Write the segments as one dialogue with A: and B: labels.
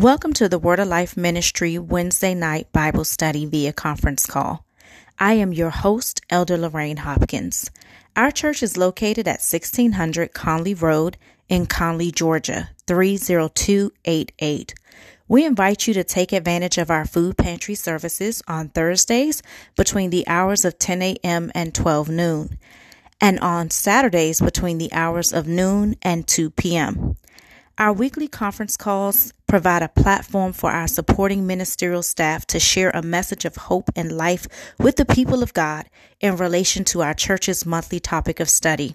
A: Welcome to the Word of Life Ministry Wednesday night Bible study via conference call. I am your host, Elder Lorraine Hopkins. Our church is located at 1600 Conley Road in Conley, Georgia, 30288. We invite you to take advantage of our food pantry services on Thursdays between the hours of 10 a.m. and 12 noon, and on Saturdays between the hours of noon and 2 p.m. Our weekly conference calls provide a platform for our supporting ministerial staff to share a message of hope and life with the people of God in relation to our church's monthly topic of study.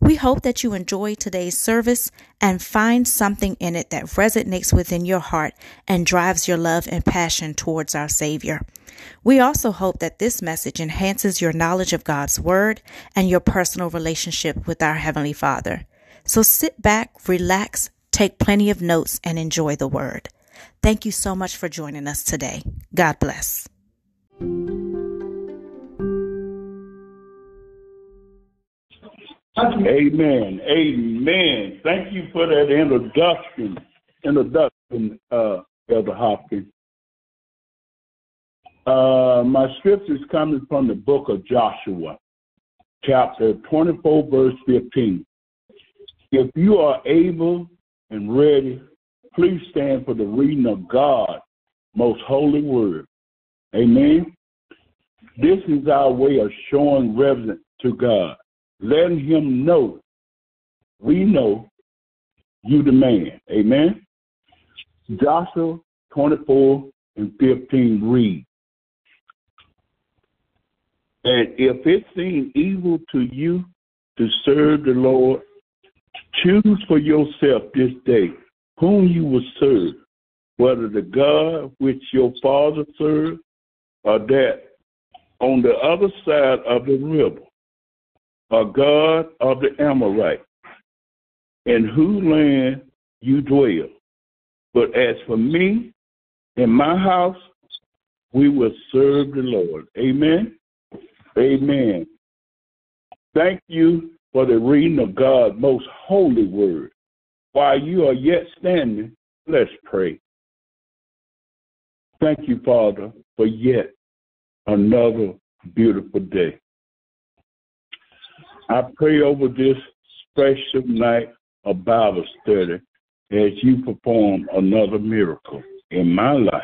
A: We hope that you enjoy today's service and find something in it that resonates within your heart and drives your love and passion towards our Savior. We also hope that this message enhances your knowledge of God's Word and your personal relationship with our Heavenly Father. So sit back, relax, Take plenty of notes and enjoy the word. Thank you so much for joining us today. God bless.
B: Amen. Amen. Thank you for that introduction. Introduction, uh, Elder Hopkins. Uh, my scripture is coming from the book of Joshua, chapter 24, verse 15. If you are able and ready, please stand for the reading of God's most holy word. Amen. This is our way of showing reverence to God, letting Him know we know you the man. Amen. Joshua 24 and 15 read. And if it seem evil to you to serve the Lord, Choose for yourself this day whom you will serve, whether the God which your father served or that on the other side of the river, or God of the Amorite, in whose land you dwell. But as for me and my house, we will serve the Lord. Amen. Amen. Thank you for the reading of God's most holy word. While you are yet standing, let's pray. Thank you, Father, for yet another beautiful day. I pray over this special night of Bible study as you perform another miracle in my life,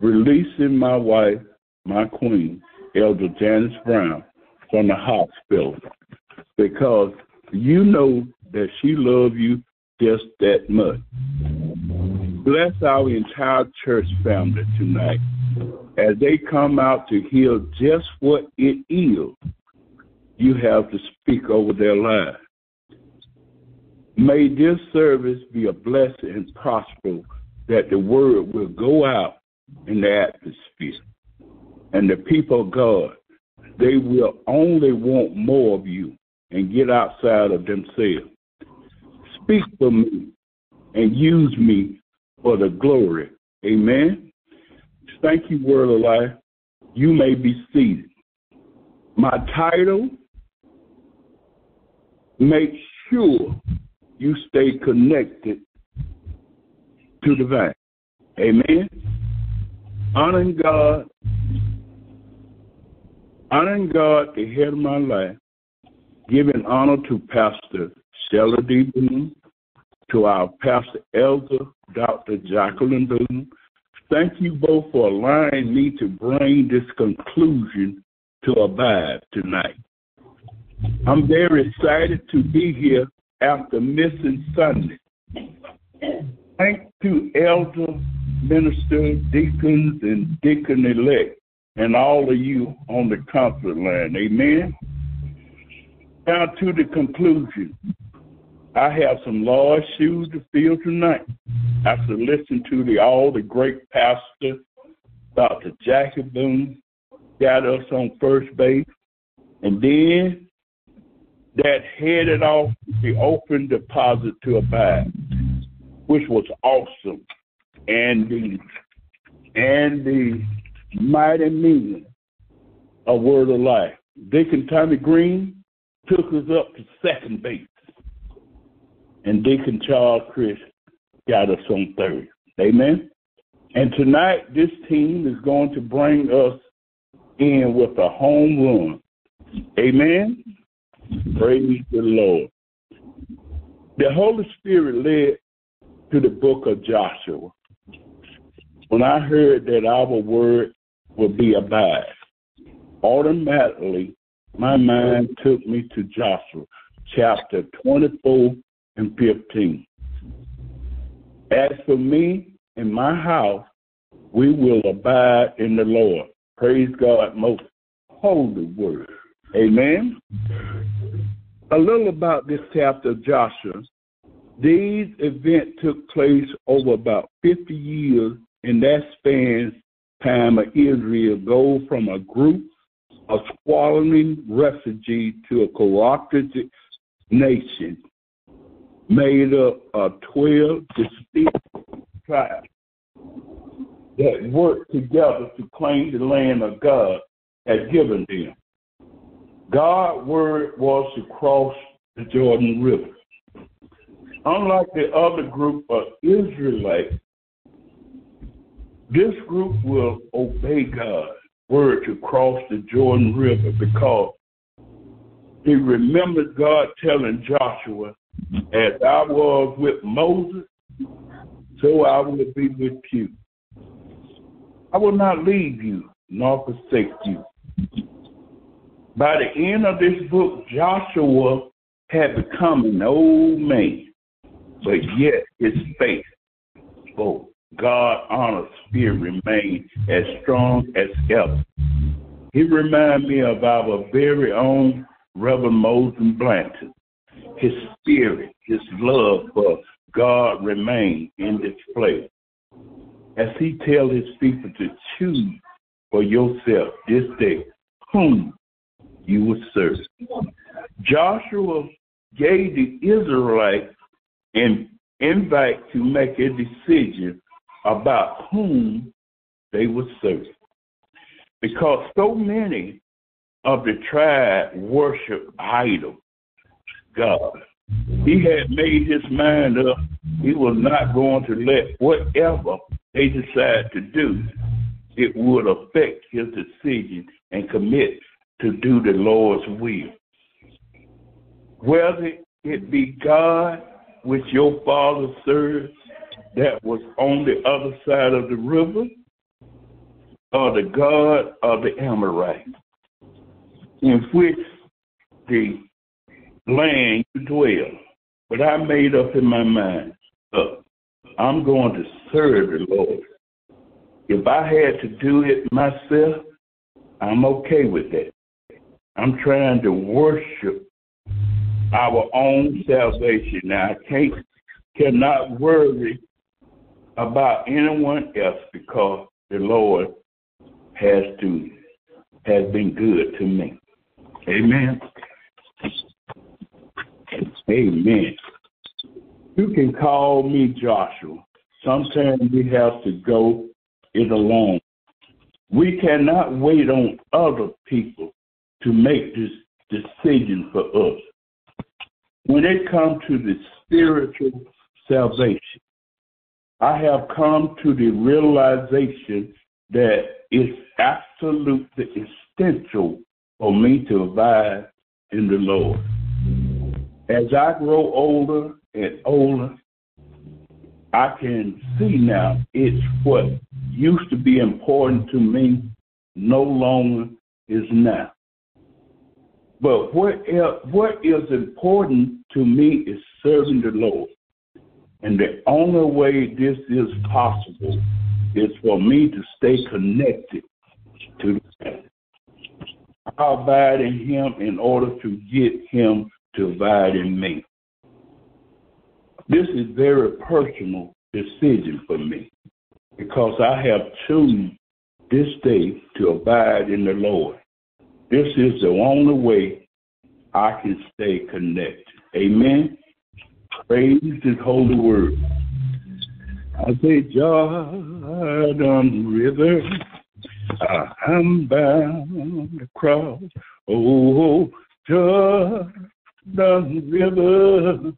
B: releasing my wife, my queen, Elder Janice Brown, from the hospital because you know that she loves you just that much. Bless our entire church family tonight as they come out to hear just what it is you have to speak over their lives. May this service be a blessing and prosper that the word will go out in the atmosphere. And the people of God, they will only want more of you and get outside of themselves. Speak for me and use me for the glory. Amen. Thank you, Word of Life. You may be seated. My title make sure you stay connected to the vine. Amen. Honoring God, honoring God, the head of my life, giving honor to Pastor Stella D. Boone, to our Pastor Elder Dr. Jacqueline Boone. Thank you both for allowing me to bring this conclusion to abide tonight. I'm very excited to be here after missing Sunday. Thank to elder, minister, deacons, and deacon elect, and all of you on the comfort line. Amen. Now to the conclusion. I have some large shoes to fill tonight after listening to the all the great pastor, Dr. Jackie Boone, got us on first base, and then that headed off the open deposit to a abide, which was awesome. And the and the mighty meaning of word of life. Deacon Tommy Green took us up to second base. And Deacon Charles Chris got us on third. Amen. And tonight, this team is going to bring us in with a home run. Amen. Praise the Lord. The Holy Spirit led to the book of Joshua. When I heard that our word would be abide, automatically my mind took me to Joshua chapter 24 and 15. As for me and my house, we will abide in the Lord. Praise God, most holy word. Amen. A little about this chapter of Joshua. These events took place over about 50 years, and that spans time of Israel go from a group of squalling refugees to a corrupted nation made up of 12 distinct tribes that worked together to claim the land of God had given them. God's word was to cross the Jordan River. Unlike the other group of Israelites, this group will obey God's word to cross the Jordan River because he remembered God telling Joshua, As I was with Moses, so I will be with you. I will not leave you nor forsake you. By the end of this book, Joshua had become an old man, but yet his faith spoke. God honored spirit remained as strong as ever. He reminded me of our very own Reverend Moses Blanton. His spirit, his love for God remained in this place. As he tell his people to choose for yourself this day whom you will serve. Joshua gave the Israelites an invite to make a decision about whom they would serve. Because so many of the tribe worship idol God. He had made his mind up. He was not going to let whatever they decide to do, it would affect his decision and commit to do the Lord's will. Whether it be God, which your father served, that was on the other side of the river, or the God of the Amorites, in which the land you dwell. But I made up in my mind, uh, I'm going to serve the Lord. If I had to do it myself, I'm okay with that. I'm trying to worship our own salvation. Now I can't cannot worry about anyone else because the Lord has to has been good to me. Amen. Amen. You can call me Joshua. Sometimes we have to go it alone. We cannot wait on other people to make this decision for us. When it comes to the spiritual salvation, I have come to the realization that it's absolutely essential for me to abide in the Lord. As I grow older and older, I can see now it's what used to be important to me no longer is now. But what what is important to me is serving the Lord. And the only way this is possible is for me to stay connected to the I abide in him in order to get him to abide in me. This is very personal decision for me because I have chosen this day to abide in the Lord. This is the only way I can stay connected. Amen. Praise his holy word. I say, Jordan River, oh, I'm bound across. Oh, Jordan River,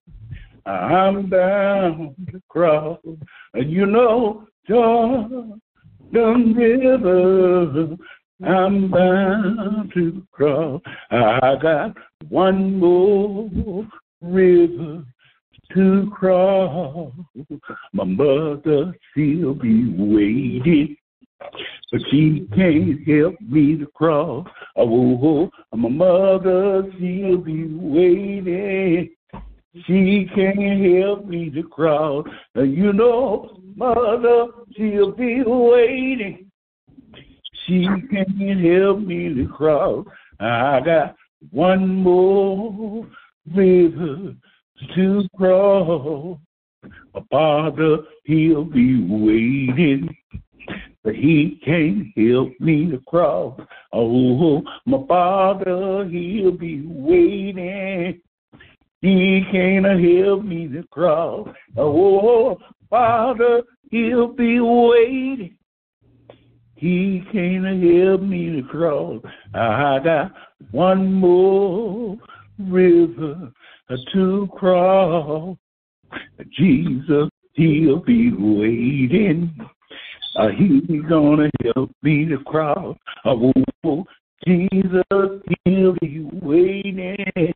B: I'm bound to cross. And you know, Jordan River, I'm bound to cross. I got one more river to cross. My mother, she'll be waiting but she can't help me to cross. Oh, my mother, she'll be waiting. She can't help me to cross. You know, mother, she'll be waiting. She can't help me to cross. I got one more river to cross. My father, he'll be waiting but he can't help me to cross. Oh, my father, he'll be waiting. He can't help me to cross. Oh, Father, he'll be waiting. He can't help me to cross. I got one more river to cross. Jesus, he'll be waiting. Uh, he's gonna help me to cross. Oh, Jesus, he'll be waiting.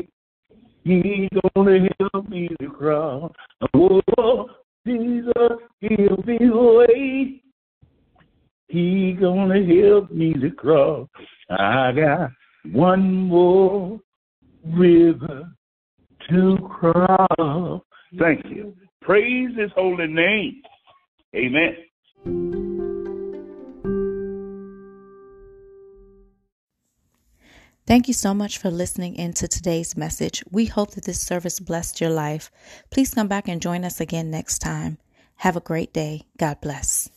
B: He's gonna help me to cross. Oh, Jesus, he'll be waiting. He's gonna help me to cross. I got one more river to cross. Thank you. Praise his holy name. Amen.
A: Thank you so much for listening in to today's message. We hope that this service blessed your life. Please come back and join us again next time. Have a great day. God bless.